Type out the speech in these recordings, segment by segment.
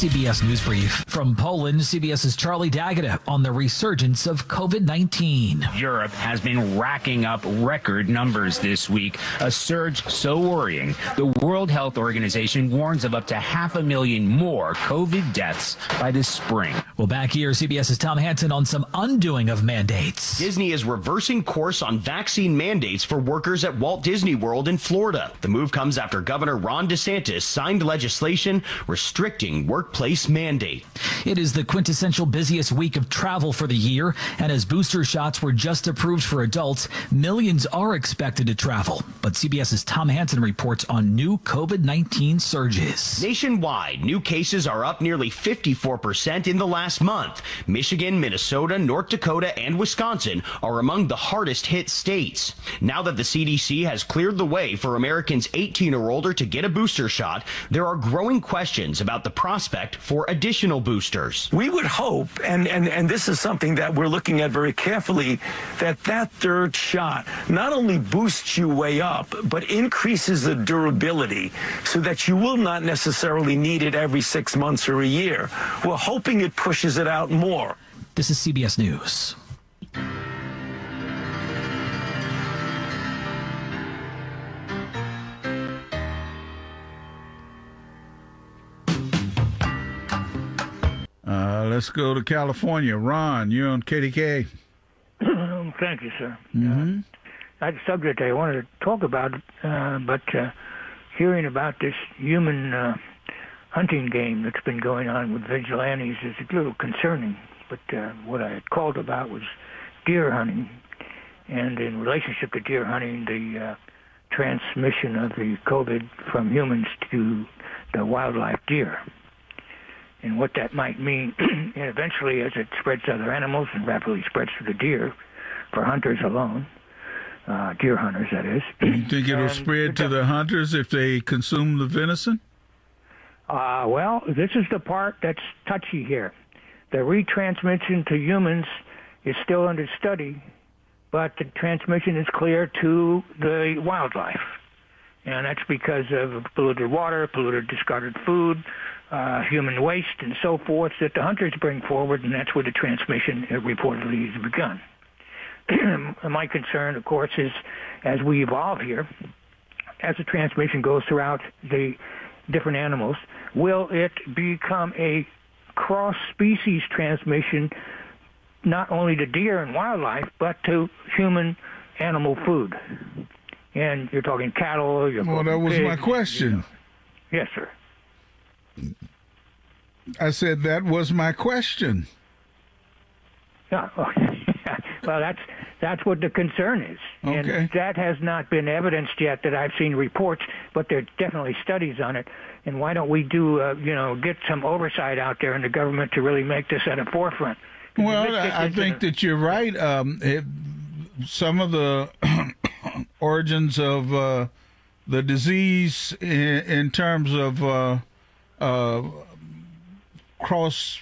CBS News Brief. From Poland, CBS's Charlie D'Agata on the resurgence of COVID 19. Europe has been racking up record numbers this week, a surge so worrying. The World Health Organization warns of up to half a million more COVID deaths by this spring. Well, back here, CBS's Tom Hanson on some undoing of mandates. Disney is reversing course on vaccine mandates for workers at Walt Disney World in Florida. The move comes after Governor Ron DeSantis signed legislation restricting workplace mandate. It is the quintessential busiest week of travel for the year, and as booster shots were just approved for adults, millions are expected to travel. But CBS's Tom Hanson reports on new COVID 19 surges. Nationwide, new cases are up nearly 54% in the last month. Michigan, Minnesota, North Dakota, and Wisconsin are among the hardest hit states. Now that the CDC has cleared the way for Americans 18 or older to get a booster shot, there are growing questions about the prospect for additional boosters. We would hope, and, and, and this is something that we're looking at very carefully, that that third shot not only boosts you way up, but increases the durability so that you will not necessarily need it every six months or a year. We're hoping it pushes it out more. This is CBS News. Let's go to California. Ron, you're on KDK. Thank you, sir. Mm-hmm. Uh, that's a subject I wanted to talk about, uh, but uh, hearing about this human uh, hunting game that's been going on with vigilantes is a little concerning. But uh, what I had called about was deer hunting, and in relationship to deer hunting, the uh, transmission of the COVID from humans to the wildlife deer and what that might mean. and eventually, as it spreads to other animals and rapidly spreads to the deer, for hunters alone, uh, deer hunters, that is. You think it'll spread to the hunters if they consume the venison? Uh, well, this is the part that's touchy here. The retransmission to humans is still under study, but the transmission is clear to the wildlife. And that's because of polluted water, polluted discarded food, uh, human waste, and so forth that the hunters bring forward, and that's where the transmission uh, reportedly has begun. My concern, of course, is as we evolve here, as the transmission goes throughout the different animals, will it become a cross-species transmission not only to deer and wildlife, but to human animal food? And you're talking cattle. You're well, that was pigs, my question. You know. Yes, sir. I said that was my question. Yeah. well, that's that's what the concern is, okay. and that has not been evidenced yet that I've seen reports, but there are definitely studies on it. And why don't we do, uh, you know, get some oversight out there in the government to really make this at a forefront? Well, I think a, that you're right. Um, it, some of the origins of uh, the disease in, in terms of uh, uh, cross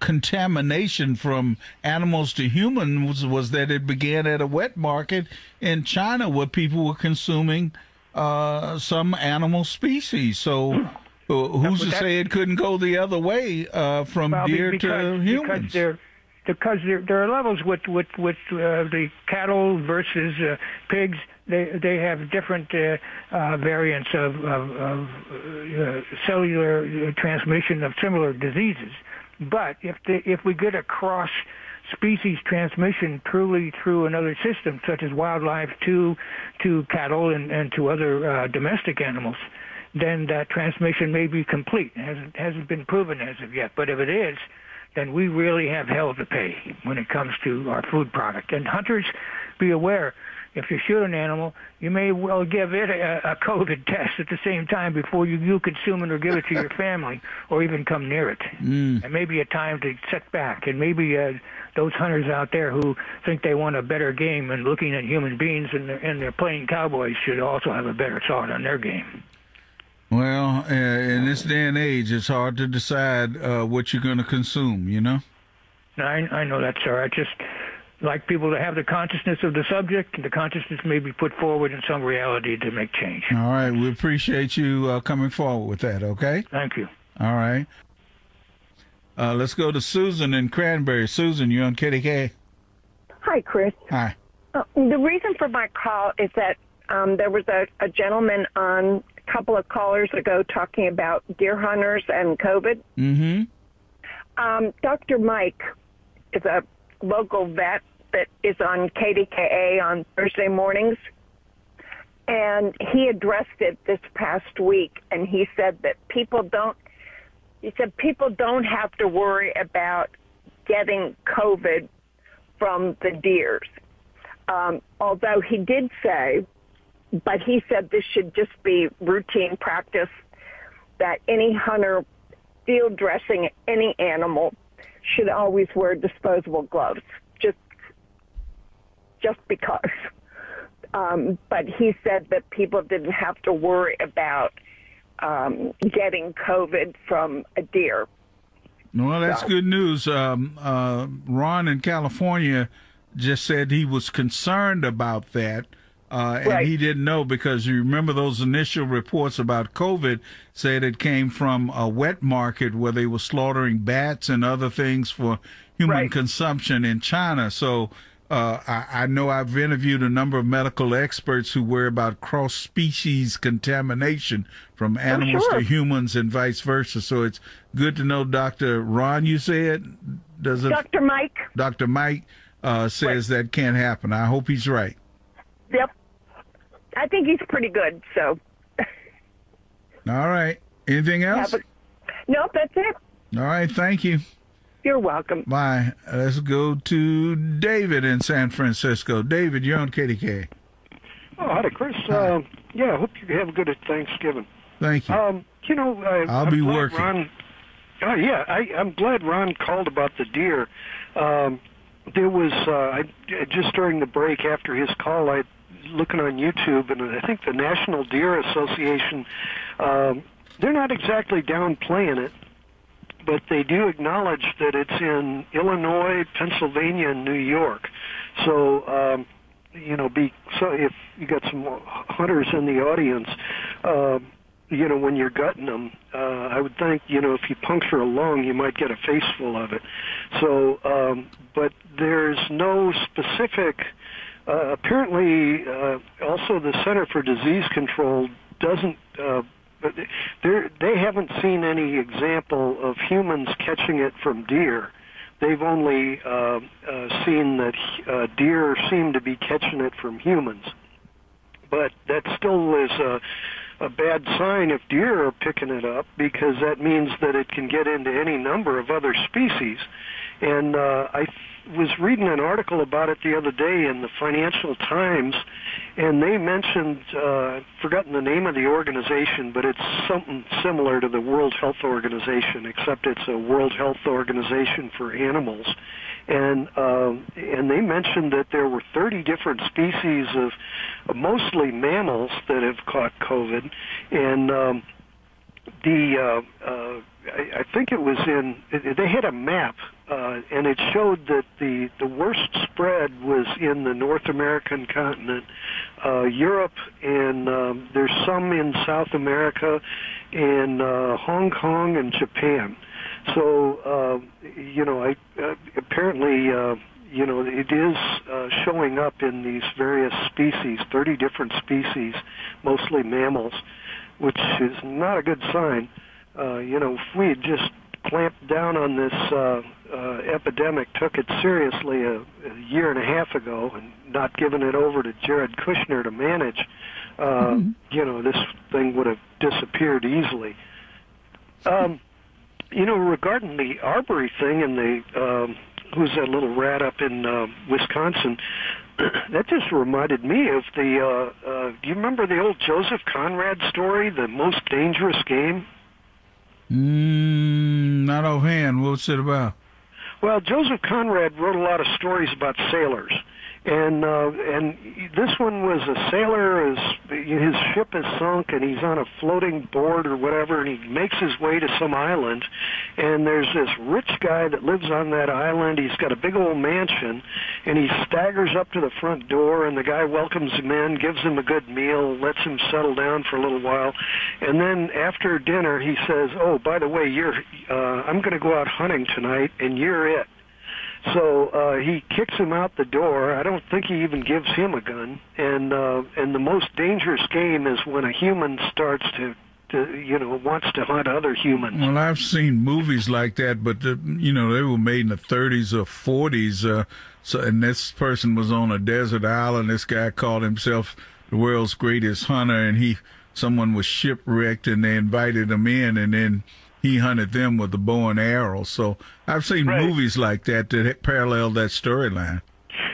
contamination from animals to humans was that it began at a wet market in China where people were consuming uh, some animal species. So uh, who's to say it couldn't go the other way uh, from well, deer because, to humans? Because there, because there, there are levels with with with uh, the cattle versus uh, pigs. They they have different uh, uh, variants of, of, of uh, cellular transmission of similar diseases. But if the, if we get a cross species transmission truly through another system, such as wildlife to to cattle and, and to other uh, domestic animals, then that transmission may be complete. It hasn't hasn't been proven as of yet. But if it is, then we really have hell to pay when it comes to our food product. And hunters, be aware if you shoot an animal, you may well give it a, a COVID test at the same time before you, you consume it or give it to your family or even come near it. Mm. And maybe a time to sit back. And maybe uh, those hunters out there who think they want a better game and looking at human beings and they're, and they're playing cowboys should also have a better thought on their game. Well, uh, in this day and age, it's hard to decide uh, what you're going to consume, you know? I, I know that, sir. I just like people to have the consciousness of the subject, and the consciousness may be put forward in some reality to make change. All right. We appreciate you uh, coming forward with that, okay? Thank you. All right. Uh, let's go to Susan in Cranberry. Susan, you on KDK? Hi, Chris. Hi. Uh, the reason for my call is that um, there was a, a gentleman on a couple of callers ago talking about deer hunters and COVID. Mm-hmm. Um, Dr. Mike is a local vet that is on KDKA on Thursday mornings. And he addressed it this past week, and he said that people don't, he said people don't have to worry about getting COVID from the deers. Um, although he did say, but he said this should just be routine practice that any hunter field dressing any animal should always wear disposable gloves, just because. Um, but he said that people didn't have to worry about um, getting COVID from a deer. Well, that's good news. Um, uh, Ron in California just said he was concerned about that. Uh, and Right. he didn't know because you remember those initial reports about COVID said it came from a wet market where they were slaughtering bats and other things for human Right. consumption in China. So uh, I, I know I've interviewed a number of medical experts who worry about cross species contamination from animals sure. to humans and vice versa. So it's good to know Dr. Ron, you said, does it, Dr. Mike, Dr. Mike uh, says that can't happen. I hope he's right. yep. I think he's pretty good, so All right. Anything else? a, nope, that's it. All right. Thank you. You're welcome. Bye. Let's go to David in San Francisco. David, you're on KDK. Oh, howdy, Chris. Uh, yeah, I hope you have a good Thanksgiving. Thank you. Um, you know, I, I'll I'm be working. Ron, oh yeah, I, I'm glad Ron called about the deer. Um, there was uh, I, just during the break after his call, I looking on YouTube, and I think the National Deer Association. Um, they're not exactly downplaying it, but they do acknowledge that it's in Illinois, Pennsylvania, and New York. So. Um, you know, be so if you got some hunters in the audience, uh, you know, when you're gutting them, uh, I would think, you know, if you puncture a lung, you might get a face full of it. So, um, but there's no specific. Uh, apparently, uh, also the Center for Disease Control doesn't. Uh, but they haven't seen any example of humans catching it from deer they've only uh, uh, seen that uh, deer seem to be catching it from humans. But that still is a, a bad sign if deer are picking it up because that means that it can get into any number of other species. And uh, I was reading an article about it the other day in the Financial Times, and they mentioned, uh, forgotten the name of the organization, but it's something similar to the World Health Organization, except it's a World Health Organization for animals. And um, and they mentioned that there were 30 different species of mostly mammals that have caught COVID, and um, the uh, uh, I, I think it was in they had a map uh, and it showed that the the worst spread was in the North American continent, uh, Europe, and um, there's some in South America, and uh, Hong Kong and Japan. So uh, you know, I uh, apparently. Uh, you know, it is uh, showing up in these various species, 30 different species, mostly mammals, which is not a good sign. Uh, you know, if we had just clamped down on this uh, uh, epidemic, took it seriously a, a year and a half ago, and not given it over to Jared Kushner to manage, uh, you know, this thing would have disappeared easily. Um, you know, regarding the Arbery thing and the um, who's that little rat up in uh, Wisconsin, that just reminded me of the. Uh, uh, do you remember the old Joseph Conrad story, the most dangerous game? Mm, not offhand. What's it about? Well, Joseph Conrad wrote a lot of stories about sailors, and uh, and this one was a sailor. His his ship is sunk, and he's on a floating board or whatever, and he makes his way to some island. And there's this rich guy that lives on that island. He's got a big old mansion, and he staggers up to the front door, and the guy welcomes him in, gives him a good meal, lets him settle down for a little while, and then after dinner he says, "Oh, by the way, you're uh, I'm going to go out hunting tonight, and you're it." So uh, he kicks him out the door. I don't think he even gives him a gun. And uh, and the most dangerous game is when a human starts to, to you know wants to hunt other humans. Well, I've seen movies like that, but the, you know they were made in the 30s or 40s. Uh, so and this person was on a desert island. This guy called himself the world's greatest hunter, and he someone was shipwrecked, and they invited him in, and then he hunted them with a bow and arrow. So I've seen right. movies like that that parallel that storyline.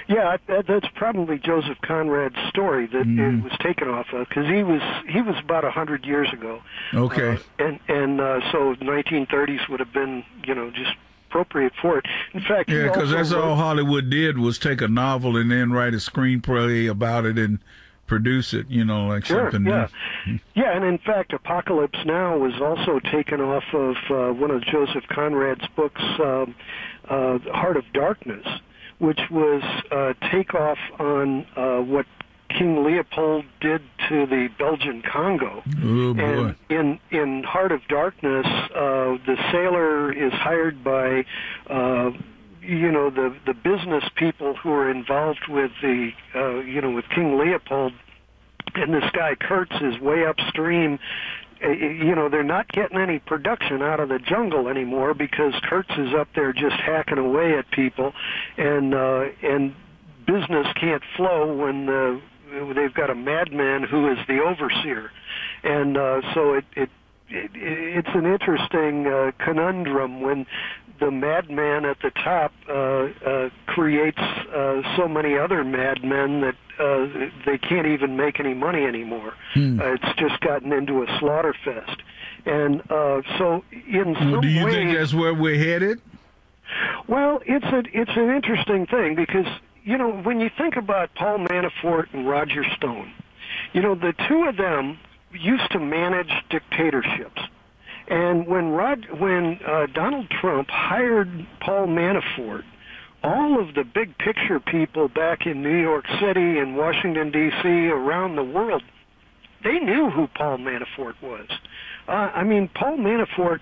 Yeah, that, that's probably Joseph Conrad's story that mm. it was taken off of because he was he was about a hundred years ago. Okay, uh, and and uh, so 1930s would have been you know just appropriate for it. In fact, yeah, because that's wrote, all Hollywood did was take a novel and then write a screenplay about it and produce it, you know, like sure, something yeah. new. Yeah, and in fact, Apocalypse Now was also taken off of uh, one of Joseph Conrad's books, um, uh, Heart of Darkness, which was uh, takeoff on uh, what King Leopold did to the Belgian Congo. Oh, and in in Heart of Darkness, uh, the sailor is hired by uh, you know the the business people who are involved with the uh, you know with King Leopold and this guy Kurtz is way upstream. Uh, you know they're not getting any production out of the jungle anymore because Kurtz is up there just hacking away at people, and uh, and business can't flow when the, they've got a madman who is the overseer, and uh, so it it it, it's an interesting uh, conundrum when the madman at the top uh, uh, creates uh, so many other madmen that uh, they can't even make any money anymore. Hmm. Uh, it's just gotten into a slaughter fest, and uh, so in some well, do you ways, think that's where we're headed? Well, it's a it's an interesting thing because you know when you think about Paul Manafort and Roger Stone, you know the two of them used to manage dictatorships and when Rod, when uh, Donald Trump hired Paul Manafort, all of the big picture people back in New York City and Washington D.C. around the world, they knew who Paul Manafort was. Uh, I mean, Paul Manafort,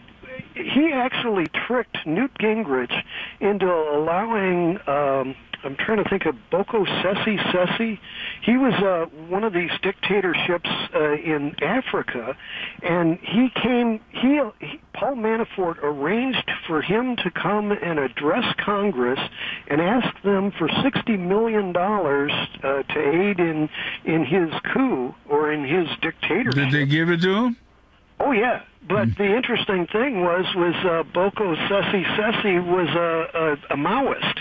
he actually tricked Newt Gingrich into allowing. Um, I'm trying to think of Boko Sesi Sesi. He was uh, one of these dictatorships uh, in Africa, and he came. He, he Paul Manafort arranged for him to come and address Congress and ask them for sixty million dollars uh, to aid in in his coup or in his dictatorship. Did they give it to him? Oh yeah, but mm. the interesting thing was was uh, Boko Sesi Sesi was a, a, a Maoist.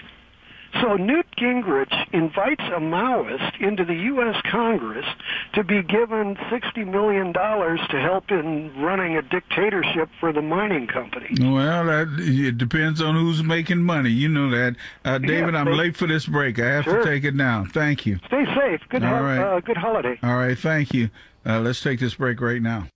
So Newt Gingrich invites a Maoist into the U.S. Congress to be given $60 million to help in running a dictatorship for the mining company. Well, that, it depends on who's making money. You know that. Uh, David, yeah, I'm late for this break. I have sure. to take it now. Thank you. Stay safe. Good, All right. uh, good holiday. All right. Thank you. Uh, let's take this break right now.